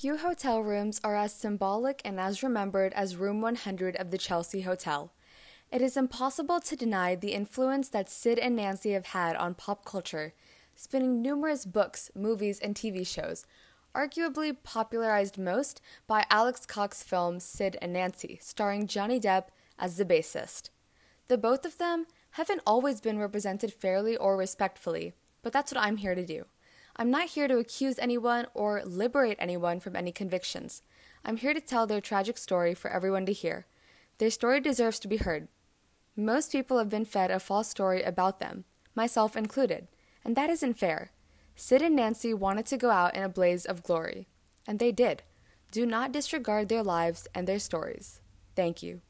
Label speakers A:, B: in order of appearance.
A: Few hotel rooms are as symbolic and as remembered as Room 100 of the Chelsea Hotel. It is impossible to deny the influence that Sid and Nancy have had on pop culture, spinning numerous books, movies, and TV shows, arguably popularized most by Alex Cox's film Sid and Nancy, starring Johnny Depp as the bassist. The both of them haven't always been represented fairly or respectfully, but that's what I'm here to do. I'm not here to accuse anyone or liberate anyone from any convictions. I'm here to tell their tragic story for everyone to hear. Their story deserves to be heard. Most people have been fed a false story about them, myself included, and that isn't fair. Sid and Nancy wanted to go out in a blaze of glory, and they did. Do not disregard their lives and their stories. Thank you.